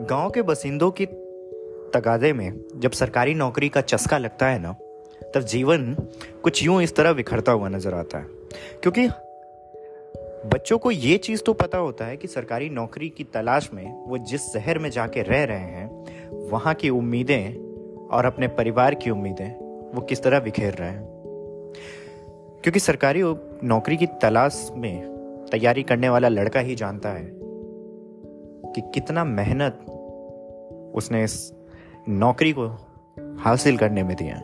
गाँव के बसिंदों की तगादे में जब सरकारी नौकरी का चस्का लगता है ना, तब जीवन कुछ यूँ इस तरह बिखरता हुआ नज़र आता है। क्योंकि बच्चों को ये चीज़ तो पता होता है कि सरकारी नौकरी की तलाश में वो जिस शहर में जाके रह रहे हैं, वहाँ की उम्मीदें और अपने परिवार की उम्मीदें वो किस तरह बिखेर रहे हैं। क्योंकि सरकारी नौकरी की तलाश में तैयारी करने वाला लड़का ही जानता है कि कितना मेहनत उसने इस नौकरी को हासिल करने में दिया।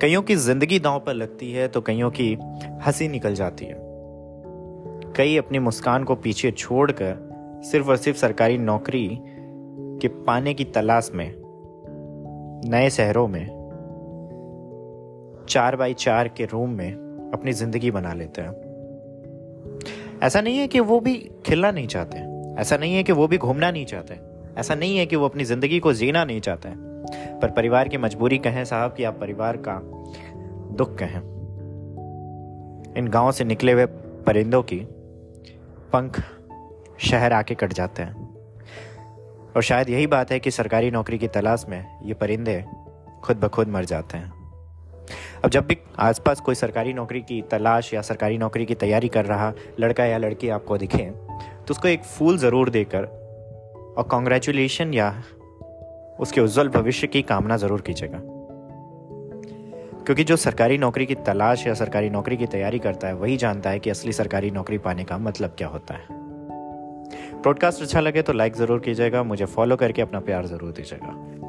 कईयों की ज़िंदगी दांव पर लगती है तो कईयों की हँसी निकल जाती है। कई अपनी मुस्कान को पीछे छोड़कर सिर्फ़ और सिर्फ़ सरकारी नौकरी के पाने की तलाश में, नए शहरों में, चार बाई चार के रूम में अपनी ज़िंदगी बना लेते हैं। ऐसा नहीं है कि वो भी खिलना नहीं चाहते। ऐसा नहीं है कि वो भी घूमना नहीं चाहते। ऐसा नहीं है कि वो अपनी ज़िंदगी को जीना नहीं चाहते हैं। पर परिवार की मजबूरी कहें साहब कि आप परिवार का दुख कहें। इन गाँव से निकले हुए परिंदों की पंख शहर आके कट जाते हैं। और शायद यही बात है कि सरकारी नौकरी की तलाश में ये परिंदे खुद ब खुद मर जाते हैं। अब जब भी आसपास कोई सरकारी नौकरी की तलाश या सरकारी नौकरी की तैयारी कर रहा लड़का या लड़की आपको दिखे तो उसको एक फूल ज़रूर देकर और कॉन्ग्रेचुलेशन या उसके उज्जवल भविष्य की कामना ज़रूर कीजिएगा। क्योंकि जो सरकारी नौकरी की तलाश या सरकारी नौकरी की तैयारी करता है, वही जानता है कि असली सरकारी नौकरी पाने का मतलब क्या होता है। प्रॉडकास्ट अच्छा लगे तो लाइक ज़रूर कीजिएगा, मुझे फॉलो करके अपना प्यार ज़रूर दीजिएगा।